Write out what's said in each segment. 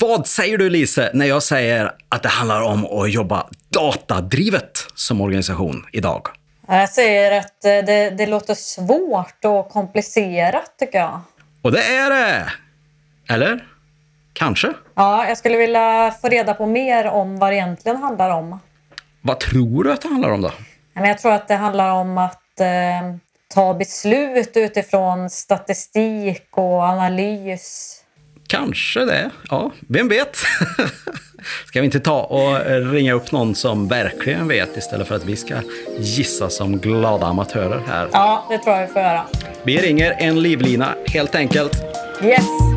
Vad säger du Lise när jag säger att det handlar om att jobba datadrivet som organisation idag? Jag säger att eh, det, det låter svårt och komplicerat tycker jag. Och det är det! Eller? Kanske? Ja, jag skulle vilja få reda på mer om vad det egentligen handlar om. Vad tror du att det handlar om då? Jag tror att det handlar om att eh, ta beslut utifrån statistik och analys. Kanske det. Ja, vem vet? Ska vi inte ta och ringa upp någon som verkligen vet istället för att vi ska gissa som glada amatörer här? Ja, det tror jag vi får göra. Vi ringer en livlina helt enkelt. Yes!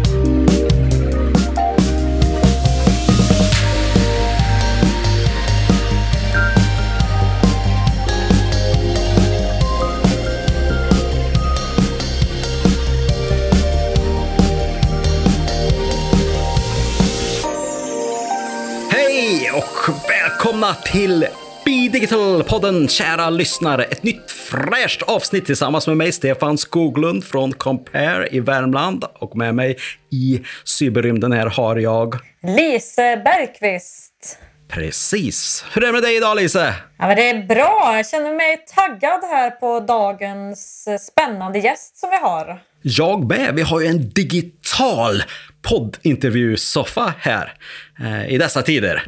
Och välkomna till Be Digital-podden, kära lyssnare. Ett nytt fräscht avsnitt tillsammans med mig, Stefan Skoglund från Compare i Värmland. Och med mig i cyberrymden här har jag... Lise Bergqvist. Precis. Hur är det med dig idag, Lise? Ja, men det är bra. Jag känner mig taggad här på dagens eh, spännande gäst som vi har. Jag med. Vi har ju en digital poddintervjusoffa här eh, i dessa tider.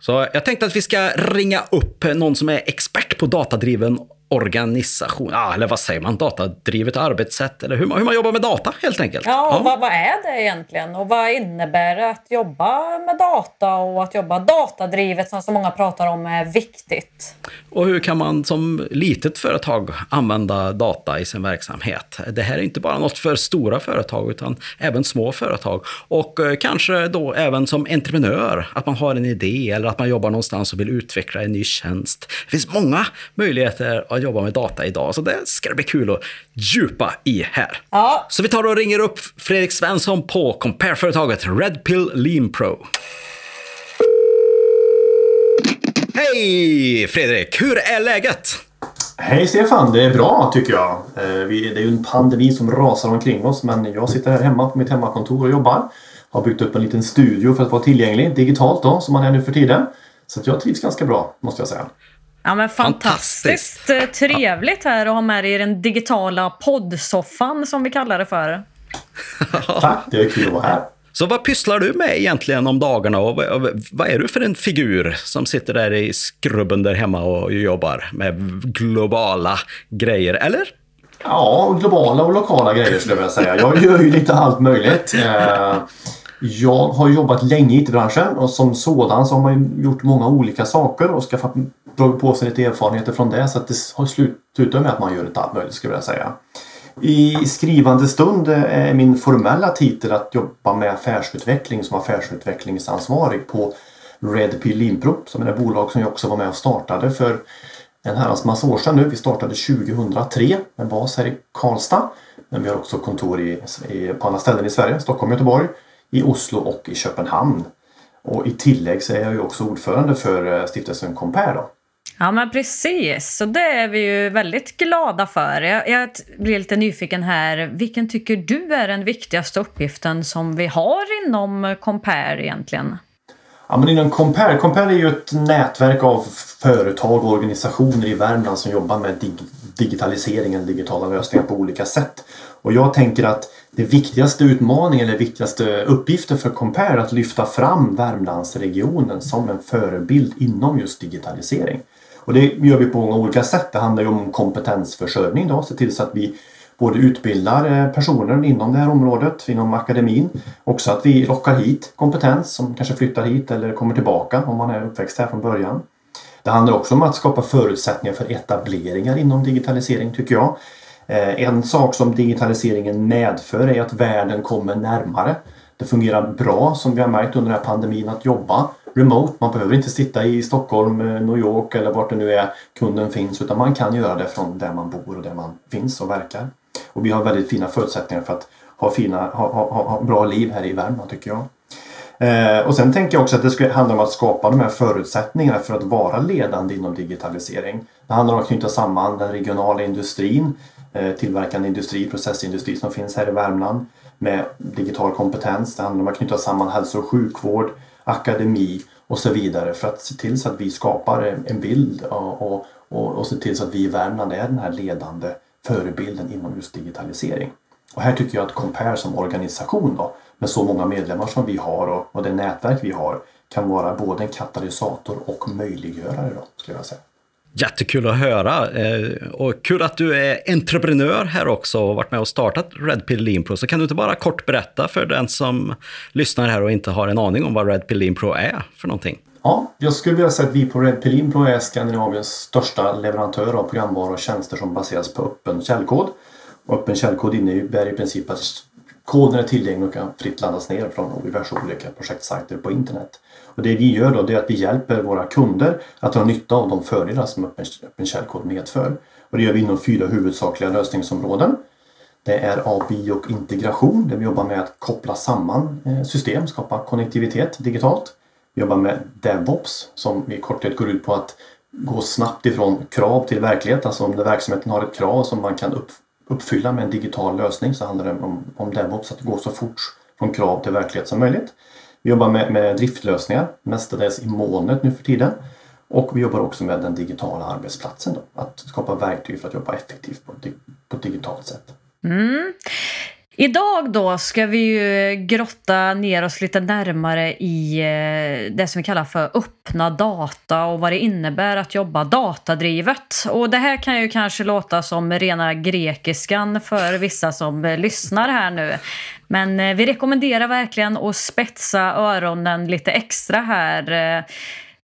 Så jag tänkte att vi ska ringa upp någon som är expert på datadriven organisation. Ah, eller vad säger man? Datadrivet arbetssätt eller hur man, hur man jobbar med data helt enkelt. Ja, och Vad, vad är det egentligen? Och vad innebär det att jobba med data och att jobba datadrivet som så många pratar om är viktigt? Och hur kan man som litet företag använda data i sin verksamhet? Det här är inte bara något för stora företag utan även små företag. Och eh, kanske då även som entreprenör, att man har en idé eller att man jobbar någonstans och vill utveckla en ny tjänst. Det finns många möjligheter att jobba med data idag, så det ska det bli kul att djupa i här. Ja, Så vi tar och ringer upp Fredrik Svensson på Compare-företaget Red Pill Lean Pro. Hej Fredrik! Hur är läget? Hej Stefan, det är bra tycker jag. Eh, Det är ju en pandemi som rasar omkring oss men jag sitter här hemma på mitt hemmakontor och jobbar. Har byggt upp en liten studio för att vara tillgänglig digitalt då, som man är nu för tiden. Så att jag trivs ganska bra, måste jag säga. Ja men Fantastiskt. fantastiskt eh, trevligt här att ha med dig i den digitala poddsoffan som vi kallar det för. Tack, det är kul att vara här. Så vad pysslar du med egentligen om dagarna och vad, och vad är du för en figur som sitter där i skrubben där hemma och jobbar med globala grejer, eller? Ja, globala och lokala grejer skulle jag vilja säga. Jag gör ju lite allt möjligt. Jag har jobbat länge i IT-branschen och som sådan så har man ju gjort många olika saker och skaffat, dragit på sig lite erfarenheter från det så att det har slutat med att man gör lite allt möjligt skulle jag vilja säga. I skrivande stund eh, är min formella titel att jobba med affärsutveckling som affärsutvecklingsansvarig på Red Pill Impro som är det bolag som jag också var med och startade för en herrans massa år sedan nu. Vi startade 2003 med bas här i Karlstad. Men vi har också kontor i, i, på andra ställen i Sverige, Stockholm, Göteborg, i Oslo och i Köpenhamn. Och i tillägg så är jag ju också ordförande för eh, stiftelsen Compare då. Ja, men precis. Så det är vi ju väldigt glada för. Jag, jag blir lite nyfiken här. Vilken tycker du är den viktigaste uppgiften som vi har inom Compare egentligen? Ja, men inom Compare, Compare är ju ett nätverk av företag och organisationer i Värmland som jobbar med dig, digitaliseringen, digitala lösningar på olika sätt. Och jag tänker att det viktigaste utmaningen eller viktigaste uppgiften för Compare är att lyfta fram Värmlandsregionen som en förebild inom just digitalisering. Och det gör vi på många olika sätt. Det handlar ju om kompetensförsörjning då, se till så att vi både utbildar eh, personer inom det här området, inom akademin. Också att vi lockar hit kompetens som kanske flyttar hit eller kommer tillbaka om man är uppväxt här från början. Det handlar också om att skapa förutsättningar för etableringar inom digitalisering tycker jag. Eh, en sak som digitaliseringen medför är att världen kommer närmare. Det fungerar bra som vi har märkt under den här pandemin att jobba remote. Man behöver inte sitta i Stockholm, eh, New York eller vart det nu är kunden finns utan man kan göra det från där man bor och där man finns och verkar. Och vi har väldigt fina förutsättningar för att ha, fina, ha, ha, ha, bra liv här i Värmland tycker jag. Eh, och sen tänker jag också att det ska handla om att skapa de här förutsättningarna för att vara ledande inom digitalisering. Det handlar om att knyta samman den regionala industrin, Eh, tillverkande industri, processindustri som finns här i Värmland med digital kompetens. Det handlar om att knyta samman hälso och sjukvård, akademi och så vidare för att se till så att vi skapar en bild och, och, och, och se till så att vi i Värmland är den här ledande förebilden inom just digitalisering. Och här tycker jag att Compare som organisation då, med så många medlemmar som vi har och, och det nätverk vi har kan vara både en katalysator och möjliggörare då, skulle jag säga. Jättekul att höra. Eh, och kul att du är entreprenör här också och varit med och startat Red Pill Lean Pro. Så kan du inte bara kort berätta för den som lyssnar här och inte har en aning om vad Red Pill Lean Pro är för någonting? Ja, jag skulle vilja säga att vi på Red Pill Lean Pro är Skandinaviens största leverantör av programvaror och tjänster som baseras på öppen källkod. Och öppen källkod innebär i princip att koden är tillgänglig och kan fritt laddas ner från diverse olika projektsajter på internet. Och det vi gör då det är att vi hjälper våra kunder att dra nytta av de fördelar som öppen, öppen källkod medför. Och det gör vi inom fyra huvudsakliga lösningsområden. Det är API och integration där vi jobbar med att koppla samman eh, system, skapa konnektivitet digitalt. Vi jobbar med DevOps som i korthet går ut på att gå snabbt ifrån krav till verklighet. Alltså om verksamheten har ett krav som man kan uppfylla med en digital lösning så handlar det om, om DevOps, att gå så fort från krav till verklighet som möjligt. Vi jobbar med, med driftlösningar, mestadels i molnet nu för tiden. Och vi jobbar också med den digitala arbetsplatsen, då, att skapa verktyg för att jobba effektivt på, på ett digitalt sätt. Mm. Idag då ska vi ju eh, grotta ner oss lite närmare i eh, det som vi kallar för öppna data och vad det innebär att jobba datadrivet. Och det här kan ju kanske låta som rena grekiskan för vissa som eh, lyssnar här nu. Men vi rekommenderar verkligen att spetsa öronen lite extra här.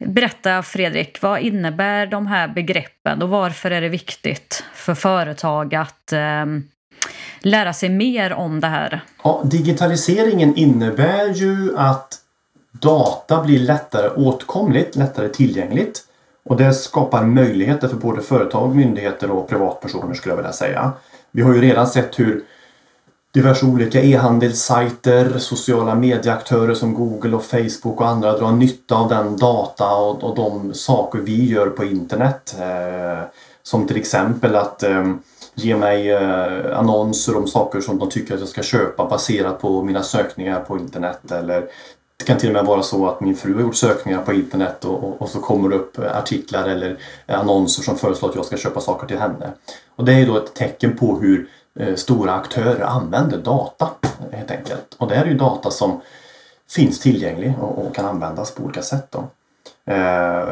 Berätta Fredrik, vad innebär de här begreppen och varför är det viktigt för företag att ehm, lära sig mer om det här? Ja, digitaliseringen innebär ju att data blir lättare åtkomligt, lättare tillgängligt. Och det skapar möjligheter för både företag, myndigheter och privatpersoner skulle jag vilja säga. Vi har ju redan sett hur diverse olika e-handelssajter, sociala medieaktörer som Google och Facebook och andra drar nytta av den data och, och de saker vi gör på internet. Eh, som till exempel att eh, ge mig eh, annonser om saker som de tycker att jag ska köpa baserat på mina sökningar på internet. Eller det kan till och med vara så att min fru har gjort sökningar på internet och, och, och så kommer det upp artiklar eller annonser som föreslår att jag ska köpa saker till henne. Och det är då ett tecken på hur eh, stora aktörer använder data helt enkelt. Och det här är ju data som finns tillgänglig och, och kan användas på olika sätt. Då. Eh,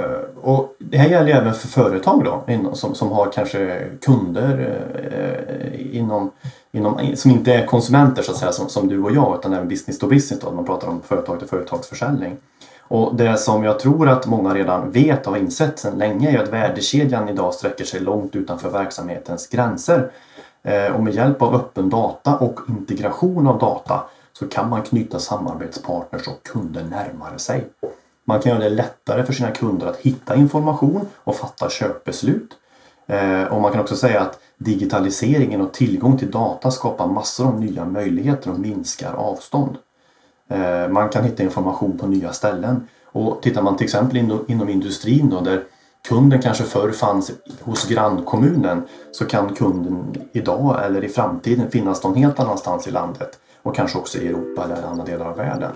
och det här gäller även för företag då, som, som har kanske kunder eh, inom, inom, som inte är konsumenter så att säga som, som du och jag utan även business to business då, man pratar om företag till företagsförsäljning. Och det som jag tror att många redan vet och har insett sedan länge är att värdekedjan idag sträcker sig långt utanför verksamhetens gränser. Eh, och med hjälp av öppen data och integration av data så kan man knyta samarbetspartners och kunder närmare sig. Man kan göra det lättare för sina kunder att hitta information och fatta köpbeslut. Eh, och man kan också säga att digitaliseringen och tillgång till data skapar massor av nya möjligheter och minskar avstånd. Eh, man kan hitta information på nya ställen. Och tittar man till exempel inom industrin då, där kunden kanske förr fanns hos grannkommunen så kan kunden idag eller i framtiden finnas någon helt annanstans i landet och kanske också i Europa eller andra delar av världen.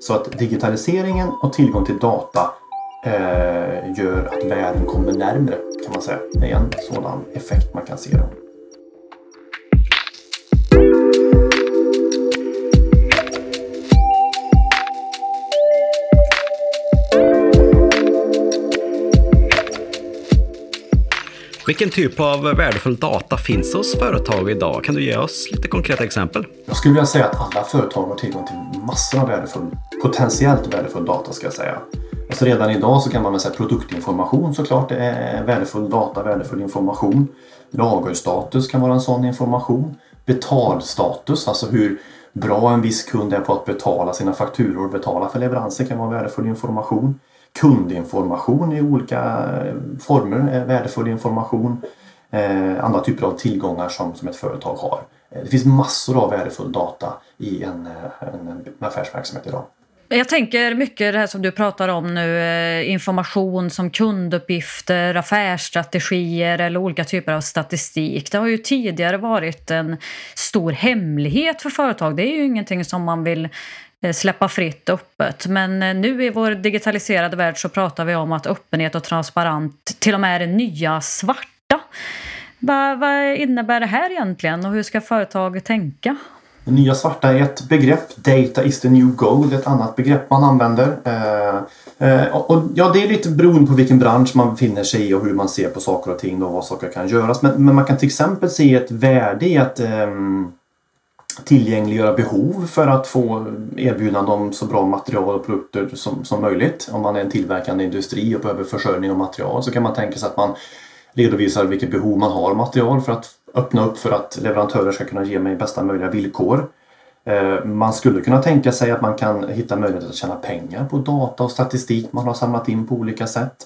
Så att digitaliseringen och tillgång till data eh, gör att världen kommer närmre kan man säga. Det är en sådan effekt man kan se. Då. Vilken typ av värdefull data finns hos företag idag? Kan du ge oss lite konkreta exempel? Jag skulle vilja säga att alla företag har tillgång till massor av värdefull, potentiellt värdefull data ska jag säga. Alltså redan idag så kan man säga produktinformation såklart är värdefull data, värdefull information. Lagerstatus kan vara en sån information. Betalstatus, alltså hur bra en viss kund är på att betala sina fakturor, betala för leveranser kan vara värdefull information kundinformation i olika eh, former, är värdefull information, eh, andra typer av tillgångar som, som ett företag har. Eh, det finns massor av värdefull data i en, eh, en, en affärsverksamhet idag. Jag tänker mycket det här som du pratar om nu, eh, information som kunduppgifter, affärsstrategier eller olika typer av statistik. Det har ju tidigare varit en stor hemlighet för företag. Det är ju ingenting som man vill släppa fritt öppet. Men nu i vår digitaliserade värld så pratar vi om att öppenhet och transparent till och med är det nya svarta. Vad, vad innebär det här egentligen och hur ska företag tänka? Det nya svarta är ett begrepp. Data is the new gold ett annat begrepp man använder. Eh, eh, och, ja, det är lite beroende på vilken bransch man befinner sig i och hur man ser på saker och ting och vad saker kan göras. Men, men man kan till exempel se ett värde i att eh, tillgängliggöra behov för att få erbjudande om så bra material och produkter som, som möjligt. Om man är en tillverkande industri och behöver försörjning av material så kan man tänka sig att man redovisar vilket behov man har av material för att öppna upp för att leverantörer ska kunna ge mig bästa möjliga villkor. Eh, man skulle kunna tänka sig att man kan hitta möjlighet att tjäna pengar på data och statistik man har samlat in på olika sätt.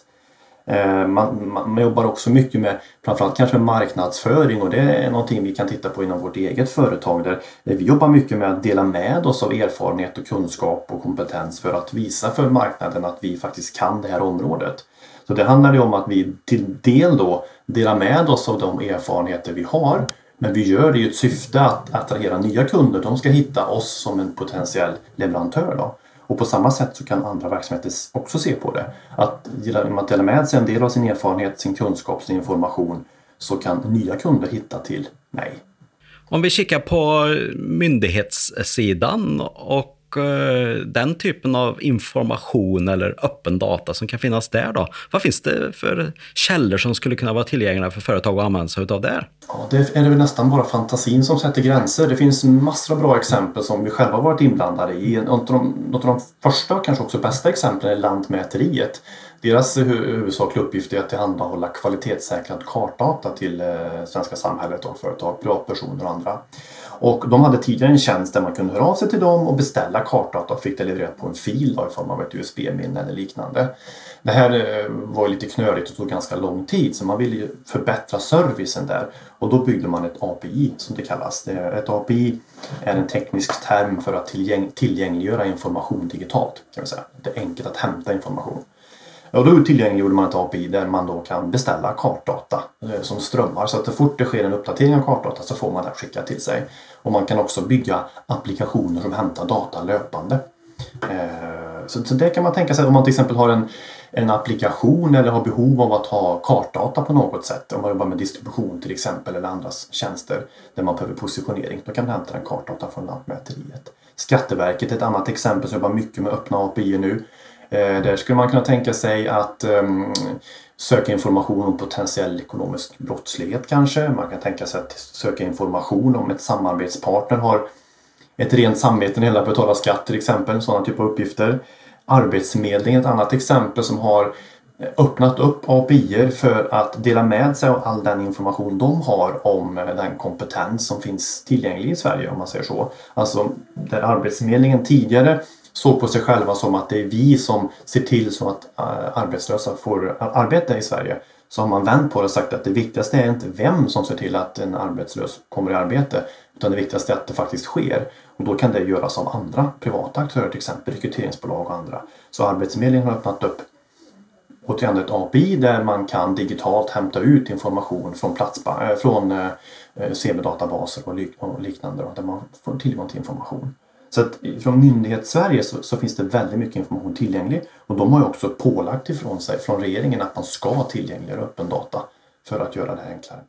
Eh, man, man, jobbar också mycket med framförallt kanske marknadsföring och det är någonting vi kan titta på inom vårt eget företag där vi jobbar mycket med att dela med oss av erfarenhet och kunskap och kompetens för att visa för marknaden att vi faktiskt kan det här området. Så det handlar ju om att vi till del då delar med oss av de erfarenheter vi har. Men vi gör det i ett syfte att attrahera nya kunder. De ska hitta oss som en potentiell leverantör. Då. Och på samma sätt så kan andra verksamheter också se på det. Att genom att dela med sig en del av sin erfarenhet, sin kunskap, sin information så kan nya kunder hitta till mig. Om vi kikar på myndighetssidan och Eh, den typen av information eller öppen data som kan finnas där då? Vad finns det för källor som skulle kunna vara tillgängliga för företag att använda sig av där? Ja, det är väl nästan bara fantasin som sätter gränser. Det finns massor av bra exempel som vi själva varit inblandade i. Något av de, något av de första och kanske också bästa exemplen är Lantmäteriet. Deras huvudsakliga uppgift är att tillhandahålla kvalitetssäkrad kartdata till eh, svenska samhället och företag, privatpersoner och andra. Och de hade tidigare en tjänst där man kunde höra av sig till dem och beställa kartdata och fick det levererat på en fil då, i form av ett USB-minne eller liknande. Det här eh, var lite knöligt och tog ganska lång tid så man ville ju förbättra servicen där och då byggde man ett API som det kallas. Ett API är en teknisk term för att tillgängliggöra information digitalt. Kan vi säga. Det är enkelt att hämta information. Ja, då tillgängliggjorde man ett API där man då kan beställa kartdata eh, som strömmar. Så att så fort det sker en uppdatering av kartdata så får man det skickat till sig. Och man kan också bygga applikationer som hämtar data löpande. Eh, så, det kan man tänka sig om man till exempel har en, en applikation eller har behov av att ha kartdata på något sätt. Om man jobbar med distribution till exempel eller andras tjänster där man behöver positionering. Då kan man hämta den kartdata från Lantmäteriet. Skatteverket är ett annat exempel som jobbar mycket med öppna API nu. Eh, där skulle man kunna tänka sig att ehm, söka information om potentiell ekonomisk brottslighet kanske. Man kan tänka sig att söka information om ett samarbetspartner har ett rent samvete när det gäller att betala skatt till exempel. Sådana typer av uppgifter. Arbetsförmedlingen är ett annat exempel som har eh, öppnat upp API för att dela med sig av all den information de har om eh, den kompetens som finns tillgänglig i Sverige om man säger så. Alltså där Arbetsförmedlingen tidigare såg på sig själva som att det är vi som ser till så att eh, arbetslösa får arbete i Sverige. Så har man vänt på det och sagt att det viktigaste är inte vem som ser till att en arbetslös kommer i arbete. Utan det viktigaste är att det faktiskt sker. Och då kan det göras av andra privata aktörer, till exempel rekryteringsbolag och andra. Så Arbetsförmedlingen har öppnat upp återigen ett API där man kan digitalt hämta ut information från, eh, från eh, CV-databaser och liknande. Där man får tillgång till information. Så att från myndighetssverige så, så, finns det väldigt mycket information tillgänglig och de har ju också pålagt ifrån sig från regeringen att man ska tillgängliggöra öppen data för att göra det enklare.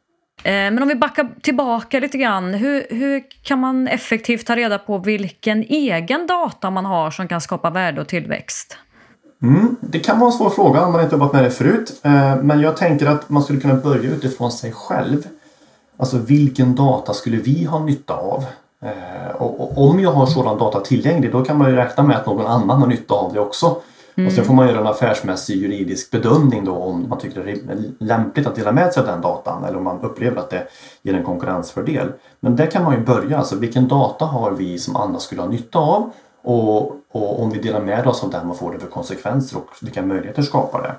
Eh, men om vi backar tillbaka lite grann. Hur, hur kan man effektivt ta reda på vilken egen data man har som kan skapa värde och tillväxt? Mm, det kan vara en svår fråga om man inte jobbat med det förut. Eh, men jag tänker att man skulle kunna börja utifrån sig själv. Alltså vilken data skulle vi ha nytta av? Eh, och, om jag har sådan data tillgänglig då kan man ju räkna med att någon annan har nytta av det också. Mm. Och sen får man göra en affärsmässig juridisk bedömning då om man tycker det är lämpligt att dela med sig av den datan eller om man upplever att det ger en konkurrensfördel. Men där kan man ju börja, alltså vilken data har vi som andra skulle ha nytta av och, och om vi delar med oss av den, vad får det för konsekvenser och vilka möjligheter skapar det?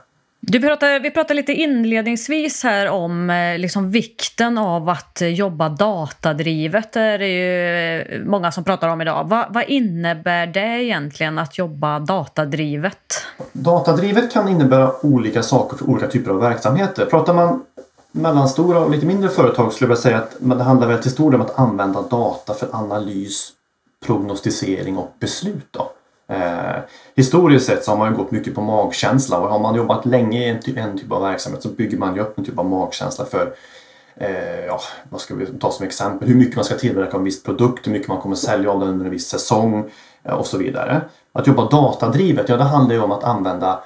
Du pratar, vi pratade lite inledningsvis här om eh, liksom vikten av att jobba datadrivet. Det är ju eh, många som pratar om idag. Va, vad innebär det egentligen att jobba datadrivet? Datadrivet kan innebära olika saker för olika typer av verksamheter. Pratar man mellanstora och lite mindre företag skulle jag säga att det handlar väl till stor del om att använda data för analys, prognostisering och beslut. Då. Eh, historiskt sett så har man ju gått mycket på magkänsla och har man jobbat länge i en, ty en typ av verksamhet så bygger man ju upp en typ av magkänsla för eh, ja, vad ska vi ta som exempel? Hur mycket man ska tillverka av en viss produkt, hur mycket man kommer sälja av den under en viss säsong eh, och så vidare. Att jobba datadrivet, ja det handlar ju om att använda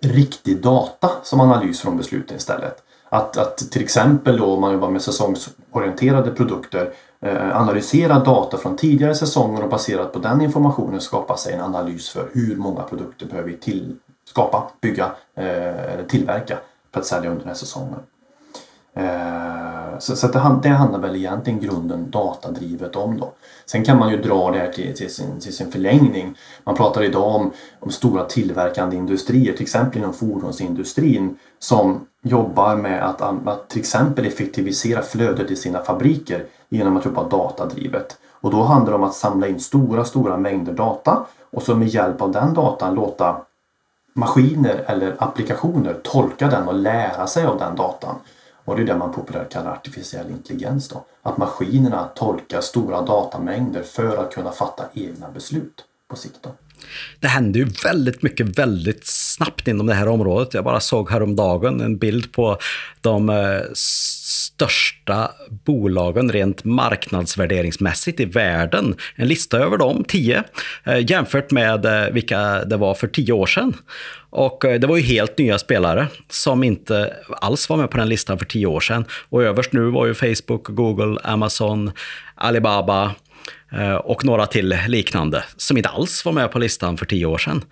riktig data som analys från besluten istället. Att, att till exempel då om man jobbar med säsongsorienterade produkter Eh, analysera data från tidigare säsonger och baserat på den informationen skapa sig en analys för hur många produkter behöver vi till, skapa, bygga eh, eller tillverka för att sälja under den här säsongen. Eh, så, så det, det, handlar väl egentligen grunden datadrivet om då. Sen kan man ju dra det här till, till, sin, till sin förlängning. Man pratar idag om, om stora tillverkande industrier, till exempel inom fordonsindustrin som jobbar med att, att till exempel effektivisera flödet i sina fabriker genom att jobba datadrivet. Och då handlar det om att samla in stora, stora mängder data och så med hjälp av den datan låta maskiner eller applikationer tolka den och lära sig av den datan. Och det är det man populärt kallar artificiell intelligens. Då. Att maskinerna tolkar stora datamängder för att kunna fatta egna beslut på sikt. Då. Det händer ju väldigt mycket väldigt snabbt inom det här området. Jag bara såg häromdagen en bild på de eh, största bolagen rent marknadsvärderingsmässigt i världen. En lista över dem, tio, eh, jämfört med eh, vilka det var för tio år sedan. Och det var ju helt nya spelare som inte alls var med på den listan för tio år sedan. Och överst nu var ju Facebook, Google, Amazon, Alibaba, Eh, och några till liknande som inte alls var med på listan för tio år sedan.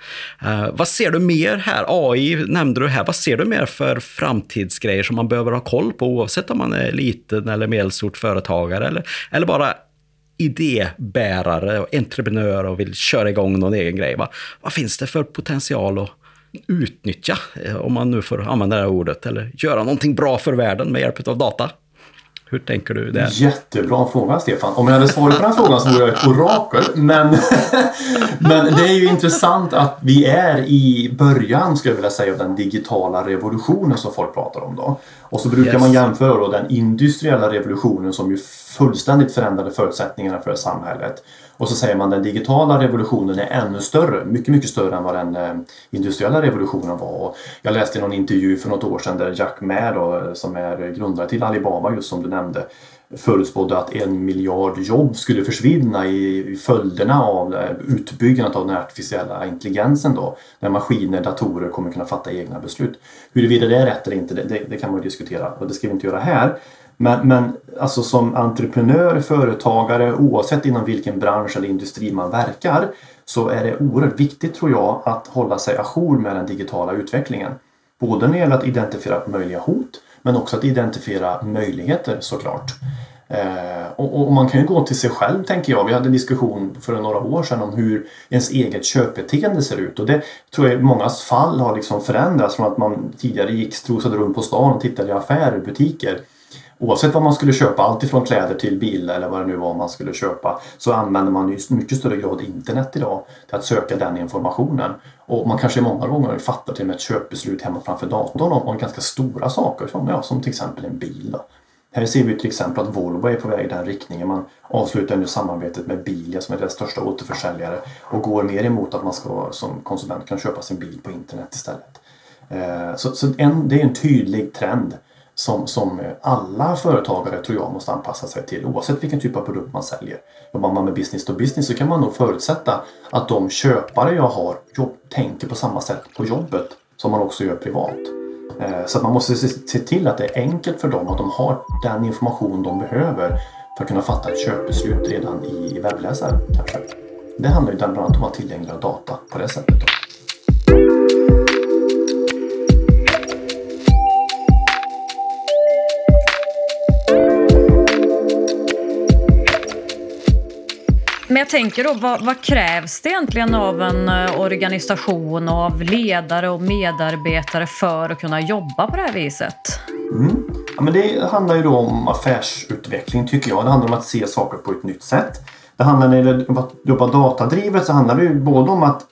Eh, vad ser du mer här? AI nämnde du här. Vad ser du mer för framtidsgrejer som man behöver ha koll på oavsett om man är liten eller medelstort företagare eller, eller bara idébärare och entreprenör och vill köra igång någon egen grej. Va? Vad finns det för potential att utnyttja, eh, om man nu får använda det här ordet, eller göra någonting bra för världen med hjälp av data? Hur tänker du där? Jättebra fråga Stefan. Om jag hade svarat på den frågan så vore jag ett orakel. Men, men det är ju intressant att vi är i början, skulle jag vilja säga, av den digitala revolutionen som folk pratar om. Då. Och så brukar yes. man jämföra då den industriella revolutionen som ju fullständigt förändrade förutsättningarna för samhället. Och så säger man den digitala revolutionen är ännu större, mycket, mycket större än vad den eh, industriella revolutionen var. Och jag läste någon intervju för något år sedan där Jack Ma då, eh, som är grundare till Alibaba just som du nämnde förutspådde att en miljard jobb skulle försvinna i följderna av eh, utbyggandet av den artificiella intelligensen då. När maskiner, datorer kommer kunna fatta egna beslut. Huruvida det är rätt eller inte, det, det, det kan man diskutera och det ska vi inte göra här. Men, men alltså som entreprenör, företagare, oavsett inom vilken bransch eller industri man verkar så är det oerhört viktigt tror jag att hålla sig ajour med den digitala utvecklingen. Både när det gäller att identifiera möjliga hot men också att identifiera möjligheter såklart. Eh, och, och, man kan ju gå till sig själv tänker jag. Vi hade en diskussion för några år sedan om hur ens eget köpbeteende ser ut och det tror jag i många fall har liksom förändrats från att man tidigare gick strosade runt på stan och tittade i affärer, butiker Oavsett vad man skulle köpa, alltifrån kläder till bil eller vad det nu var man skulle köpa, så använder man i mycket större grad internet idag till att söka den informationen. Och man kanske många gånger fattar till och med ett köpbeslut hemma framför datorn om, om ganska stora saker som, ja, som till exempel en bil. Då. Här ser vi till exempel att Volvo är på väg i den riktningen. Man avslutar nu samarbetet med Bilia som är deras största återförsäljare och går mer emot att man ska som konsument kan köpa sin bil på internet istället. Eh, så, så en, det är en tydlig trend som, som alla företagare tror jag måste anpassa sig till oavsett vilken typ av produkt man säljer. Jobbar man med business to business så kan man nog förutsätta att de köpare jag har jobb, tänker på samma sätt på jobbet som man också gör privat. Eh, så så man måste se till att det är enkelt för dem att de har den information de behöver för att kunna fatta ett köpbeslut redan i webbläsaren. Kanske. Det handlar ju bland annat om att tillgängliggöra data på det sättet. Men jag tänker då, vad, vad, krävs det egentligen av en eh, organisation och av ledare och medarbetare för att kunna jobba på det här viset? Mm. Ja, men det handlar ju då om affärsutveckling tycker jag. Det handlar om att se saker på ett nytt sätt. Det handlar när det om att jobba datadrivet så handlar det ju både om att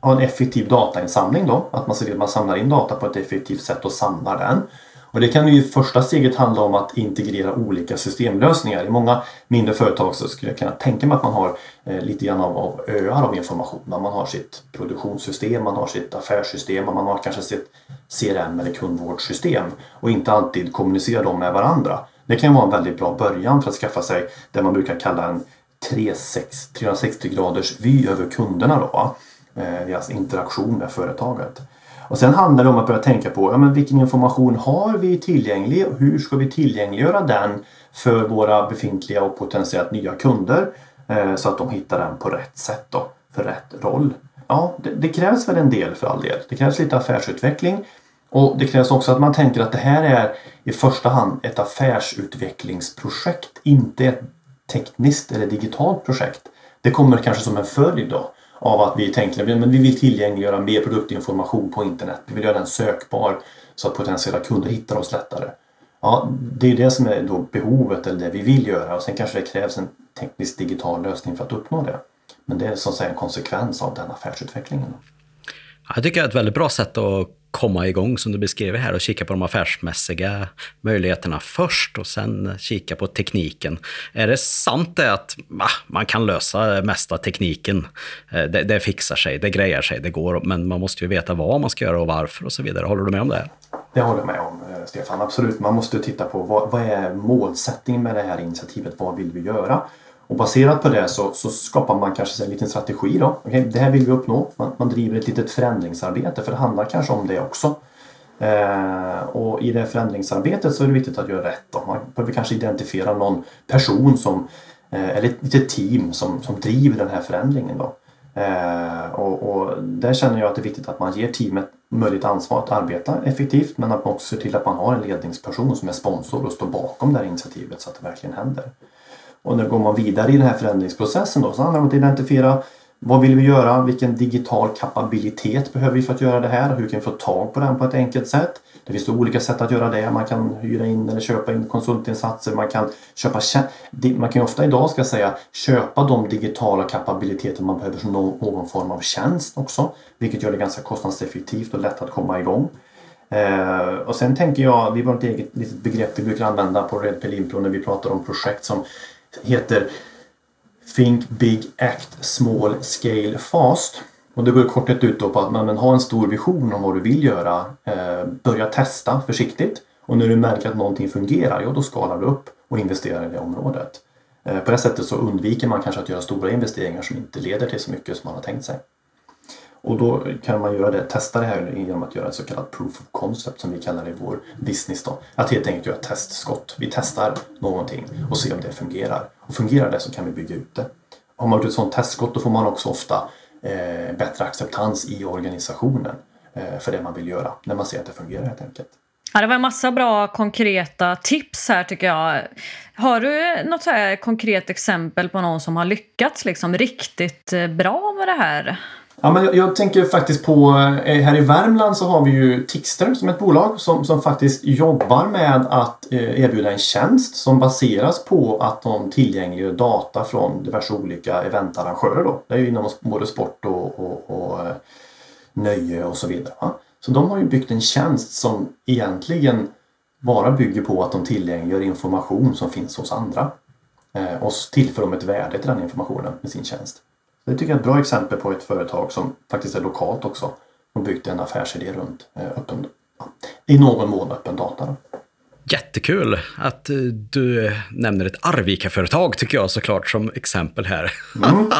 ha en effektiv datainsamling då. Att man ser till att man samlar in data på ett effektivt sätt och samlar den. Och det kan ju i första steget handla om att integrera olika systemlösningar. I många mindre företag så skulle jag kunna tänka mig att man har eh, lite grann av, av öar av information. Man har sitt produktionssystem, man har sitt affärssystem, man har kanske sitt CRM eller kundvårdssystem och inte alltid kommunicerar dem med varandra. Det kan vara en väldigt bra början för att skaffa sig det man brukar kalla en 360 graders vy över kunderna då. Eh, deras interaktion med företaget. Och sen handlar det om att börja tänka på ja, men vilken information har vi tillgänglig och hur ska vi tillgängliggöra den för våra befintliga och potentiellt nya kunder eh, så att de hittar den på rätt sätt då, för rätt roll. Ja, det, det, krävs väl en del för all del. Det krävs lite affärsutveckling och det krävs också att man tänker att det här är i första hand ett affärsutvecklingsprojekt, inte ett tekniskt eller digitalt projekt. Det kommer kanske som en följd då av att vi tänker att vi vill tillgängliggöra mer produktinformation på internet. Vi vill göra den sökbar så att potentiella kunder hittar oss lättare. Ja, det är det som är då behovet eller det vi vill göra och sen kanske det krävs en teknisk digital lösning för att uppnå det. Men det är som sagt en konsekvens av den affärsutvecklingen. Jag tycker det är ett väldigt bra sätt att komma igång som du beskriver här och kika på de affärsmässiga möjligheterna först och sen kika på tekniken. Är det sant det att ah, man kan lösa mesta tekniken? Eh, det, det, fixar sig, det grejar sig, det går, men man måste ju veta vad man ska göra och varför och så vidare. Håller du med om det? Det håller jag med om, eh, Stefan. Absolut. Man måste titta på vad, vad är målsättningen med det här initiativet? Vad vill vi göra? Och baserat på det så, så skapar man kanske en liten strategi då. Okay, det här vill vi uppnå. Man, man driver ett litet förändringsarbete för det handlar kanske om det också. Eh, och i det förändringsarbetet så är det viktigt att göra rätt. Då. Man behöver kanske identifiera någon person som, eh, eller ett litet team som, som driver den här förändringen. Då. Eh, och, och, där känner jag att det är viktigt att man ger teamet möjligt ansvar att arbeta effektivt men att man också ser till att man har en ledningsperson som är sponsor och står bakom det här initiativet så att det verkligen händer. Och nu går man vidare i den här förändringsprocessen då så handlar det om att identifiera vad vill vi göra? Vilken digital kapabilitet behöver vi för att göra det här? Hur kan vi få tag på den på ett enkelt sätt? Det finns olika sätt att göra det. Man kan hyra in eller köpa in konsultinsatser. Man kan köpa Man kan ofta idag ska säga köpa de digitala kapabiliteter man behöver som någon form av tjänst också. Vilket gör det ganska kostnadseffektivt och lätt att komma igång. Eh, och sen tänker jag, vi har ett eget litet begrepp vi brukar använda på Red Pill Impro när vi pratar om projekt som heter Think Big Act Small Scale Fast. Och det går i korthet ut på att man har en stor vision om vad du vill göra. Eh, börja testa försiktigt och när du märker att någonting fungerar, ja då skalar du upp och investerar i det området. Eh, på det sättet så undviker man kanske att göra stora investeringar som inte leder till så mycket som man har tänkt sig. Och då kan man göra det, testa det här genom att göra en så kallad proof of concept som vi kallar det i vår business. Då. Att helt enkelt göra ett testskott. Vi testar någonting och ser om det fungerar. Och fungerar det så kan vi bygga ut det. Har man gjort ett sådant testskott då får man också ofta eh, bättre acceptans i organisationen eh, för det man vill göra. När man ser att det fungerar helt enkelt. Ja, det var en massa bra konkreta tips här tycker jag. Har du något så konkret exempel på någon som har lyckats liksom riktigt eh, bra med det här? Ja, men jag, jag, tänker faktiskt på eh, här i Värmland så har vi ju Tixter som ett bolag som, som faktiskt jobbar med att eh, erbjuda en tjänst som baseras på att de tillgängliggör data från diverse olika eventarrangörer. Då. Det är ju inom både sport och, och, och eh, nöje och så vidare. Va? Så de har ju byggt en tjänst som egentligen bara bygger på att de tillgängliggör information som finns hos andra. Eh, och tillför dem ett värde till den informationen med sin tjänst. Det tycker jag är ett bra exempel på ett företag som faktiskt är lokalt också. Och byggt en affärsidé runt eh, öppen, i någon mån öppen data. Jättekul att eh, du nämner ett Arvika-företag tycker jag såklart som exempel här. Mm.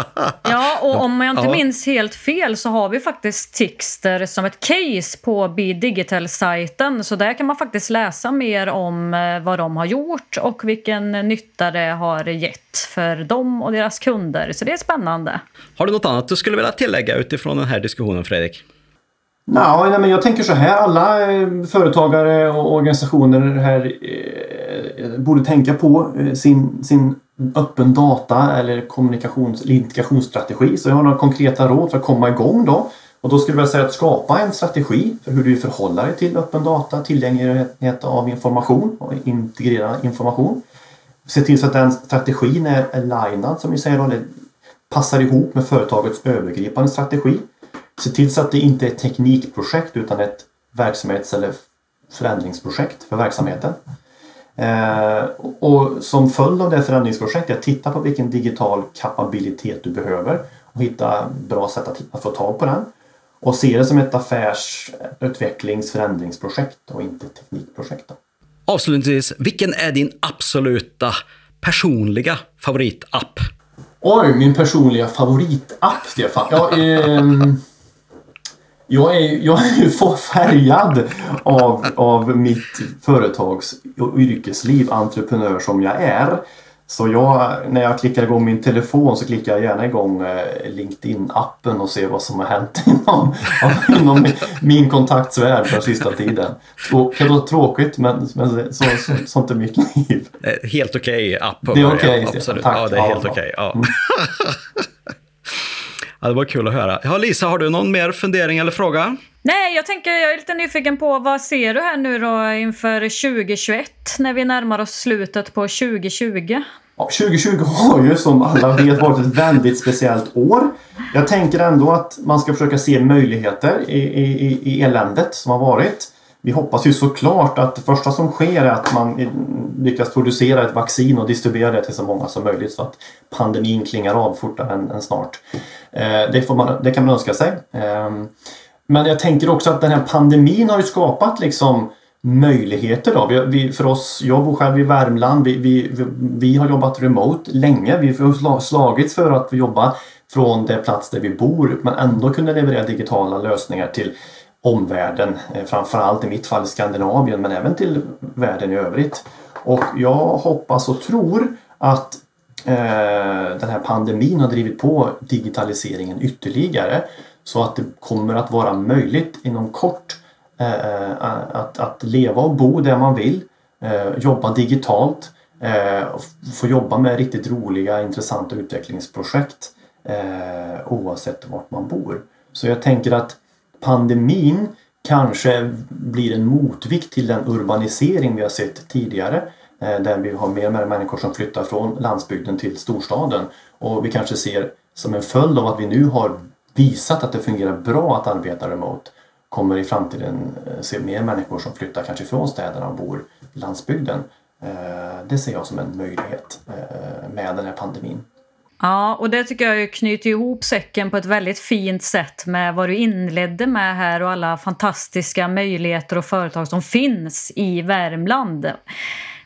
ja, och om jag inte ja. minns helt fel så har vi faktiskt Tixter som ett case på Be Digital-sajten. Så där kan man faktiskt läsa mer om eh, vad de har gjort och vilken nytta det har gett för dem och deras kunder. Så det är spännande. Har du något annat du skulle vilja tillägga utifrån den här diskussionen, Fredrik? Ja, nej, men jag tänker så här. Alla eh, företagare och organisationer här eh, borde tänka på eh, sin, sin öppen data eller kommunikations eller integrationsstrategi. Så jag har några konkreta råd för att komma igång då. Och då skulle jag säga att skapa en strategi för hur du förhåller dig till öppen data, tillgänglighet av information och integrera information. Se till så att den strategin är alignad som vi säger, eller passar ihop med företagets övergripande strategi. Se till så att det inte är ett teknikprojekt utan ett verksamhets eller förändringsprojekt för verksamheten. Eh, och som följd av det förändringsprojektet, titta på vilken digital kapabilitet du behöver och hitta bra sätt att få tag på den. Och se det som ett affärsutvecklings förändringsprojekt och inte ett teknikprojekt. Avslutningsvis, vilken är din absoluta personliga favoritapp? Oj, min personliga favoritapp, Stefan. Ja, eh, jag, är, jag är ju färgad av, av mitt företags och yrkesliv, entreprenör som jag är. Så jag, när jag klickar igång min telefon så klickar jag gärna igång eh, LinkedIn-appen och ser vad som har hänt inom, inom min kontaktsvärld för sista tiden. Trå, tråkigt men, men så, så, sånt är mitt liv. Helt okej okay app. Det är okej. Okay, absolut. Tack. Ja, det är helt okej. Okay. Ja. Ja, det var kul att höra. Ja, Lisa, har du någon mer fundering eller fråga? Nej, jag tänker, jag är lite nyfiken på vad ser du här nu då inför 2021 när vi närmar oss slutet på 2020? Ja, 2020 har ju som alla vet varit ett väldigt speciellt år. Jag tänker ändå att man ska försöka se möjligheter i, i, i eländet som har varit. Vi hoppas ju såklart att det första som sker är att man lyckas producera ett vaccin och distribuera det till så många som möjligt så att pandemin klingar av fortare än, än snart. Eh, det, man, det, kan man önska sig. Eh, men jag tänker också att den här pandemin har ju skapat liksom möjligheter. Då. Vi, vi, för oss, jag bor själv i Värmland, vi, vi, vi, har jobbat remote länge. Vi har slagits för att jobba från den plats där vi bor men ändå kunna leverera digitala lösningar till omvärlden. Eh, framförallt i mitt fall Skandinavien men även till världen i övrigt. Och jag hoppas och tror att eh, den här pandemin har drivit på digitaliseringen ytterligare. Så att det kommer att vara möjligt inom kort eh, eh, att, att leva och bo där man vill, eh, jobba digitalt, eh, få jobba med riktigt roliga intressanta utvecklingsprojekt eh, oavsett vart man bor. Så jag tänker att pandemin kanske blir en motvikt till den urbanisering vi har sett tidigare eh, där vi har mer och mer människor som flyttar från landsbygden till storstaden och vi kanske ser som en följd av att vi nu har visat att det fungerar bra att arbeta remote kommer i framtiden eh, se mer människor som flyttar kanske från städerna och bor i landsbygden. Eh, det ser jag som en möjlighet med den här pandemin. Ja, och det tycker jag knyter ihop säcken på ett väldigt fint sätt med vad du inledde med här och alla fantastiska möjligheter och företag som finns i Värmland.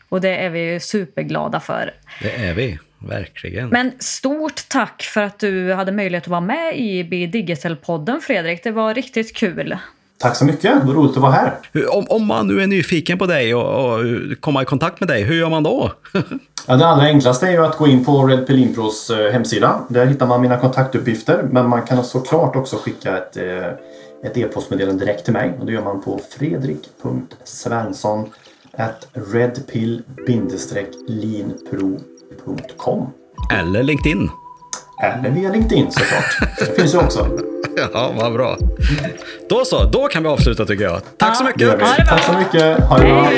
Och det är vi ju superglada för. Det är vi. Verkligen. Men stort tack för att du hade möjlighet att vara med i Be Digital-podden, Fredrik. Det var riktigt kul. Tack så mycket, det var roligt att vara här. Om, om man nu är nyfiken på dig och, och komma i kontakt med dig, hur gör man då? ja, det allra enklaste är ju att gå in på Red Pill Impros eh, hemsida. Där hittar man mina kontaktuppgifter, men man kan såklart också skicka ett eh, ett e-postmeddelande direkt till mig och det gör man på fredrik.svensson redpill-linpro www.linkedin.com. Eller LinkedIn. Eller via LinkedIn såklart. det finns ju också. Ja, vad bra. Då så, då kan vi avsluta tycker jag. Tack så mycket. Det Tack så mycket. Ha det bra.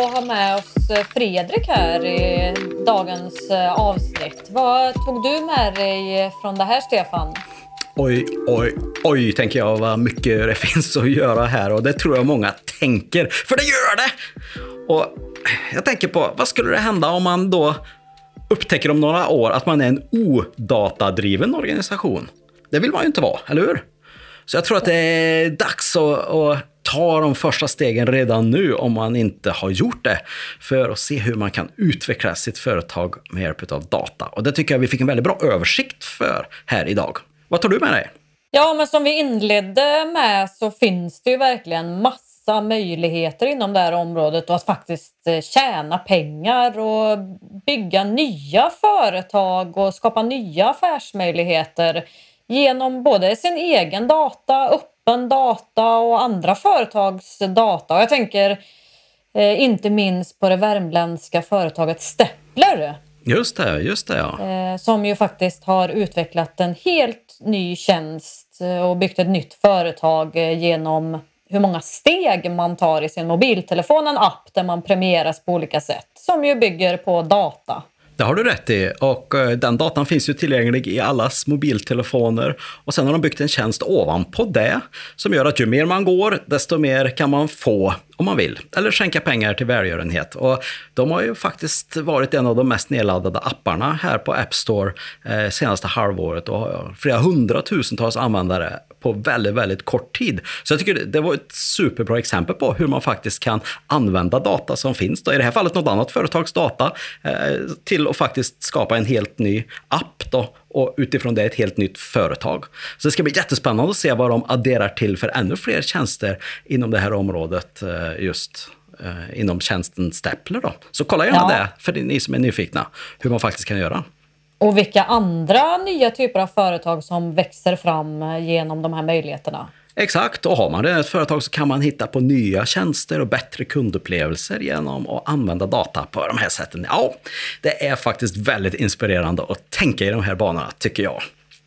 Roligt att ha med oss eh, Fredrik här i dagens eh, avsnitt. Vad tog du med dig från det här, Stefan? Oj, oj, oj, tänker jag vad mycket det finns att göra här och det tror jag många tänker, för det gör det! Och jag tänker på, vad skulle det hända om man då upptäcker om några år att man är en odatadriven organisation? Det vill man ju inte vara, eller hur? Så jag tror att det är dags att, att ta de första stegen redan nu om man inte har gjort det. För att se hur man kan utveckla sitt företag med hjälp av data. Och det tycker jag vi fick en väldigt bra översikt för här idag. Vad tar du med dig? Ja, men som vi inledde med så finns det ju verkligen massa möjligheter inom det här området och att faktiskt eh, tjäna pengar och bygga nya företag och skapa nya affärsmöjligheter genom både sin egen data, öppen data och andra företags data. Och jag tänker eh, inte minst på det värmländska företaget Steppler. Just det, just det ja. Eh, som ju faktiskt har utvecklat en helt ny tjänst eh, och byggt ett nytt företag eh, genom hur många steg man tar i sin mobiltelefon. En app där man premieras på olika sätt som ju bygger på data. Det har du rätt i. Och eh, den datan finns ju tillgänglig i allas mobiltelefoner. Och sen har de byggt en tjänst ovanpå det som gör att ju mer man går, desto mer kan man få om man vill. Eller skänka pengar till välgörenhet. Och de har ju faktiskt varit en av de mest nedladdade apparna här på App Store eh, senaste halvåret och har flera hundratusentals användare på väldigt, väldigt kort tid. Så jag tycker det var ett superbra exempel på hur man faktiskt kan använda data som finns, då, i det här fallet något annat företags data, eh, till att faktiskt skapa en helt ny app då, och utifrån det ett helt nytt företag. Så det ska bli jättespännande att se vad de adderar till för ännu fler tjänster inom det här området eh, just eh, inom tjänsten Stapler. Då. Så kolla gärna ja. det för ni som är nyfikna, hur man faktiskt kan göra. Och vilka andra nya typer av företag som växer fram genom de här möjligheterna? Exakt, och har man redan ett företag så kan man hitta på nya tjänster och bättre kundupplevelser genom att använda data på de här sätten. Ja, det är faktiskt väldigt inspirerande att tänka i de här banorna, tycker jag.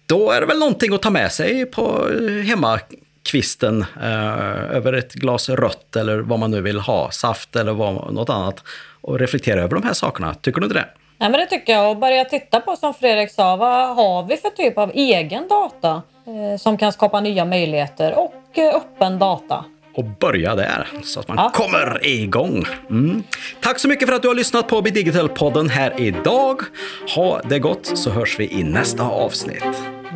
Då är det väl någonting att ta med sig på hemmakvisten eh, över ett glas rött eller vad man nu vill ha, saft eller vad, något annat och reflektera över de här sakerna. Tycker du inte det? Nej, men det tycker jag. Och börja titta på, som Fredrik sa, vad har vi för typ av egen data som kan skapa nya möjligheter och eh, öppen data? och börja där så att man ja. kommer igång. Mm. Tack så mycket för att du har lyssnat på Bidigital-podden här idag. Ha det gott så hörs vi i nästa avsnitt.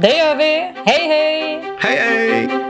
Det gör vi. Hej hej! Hej hej!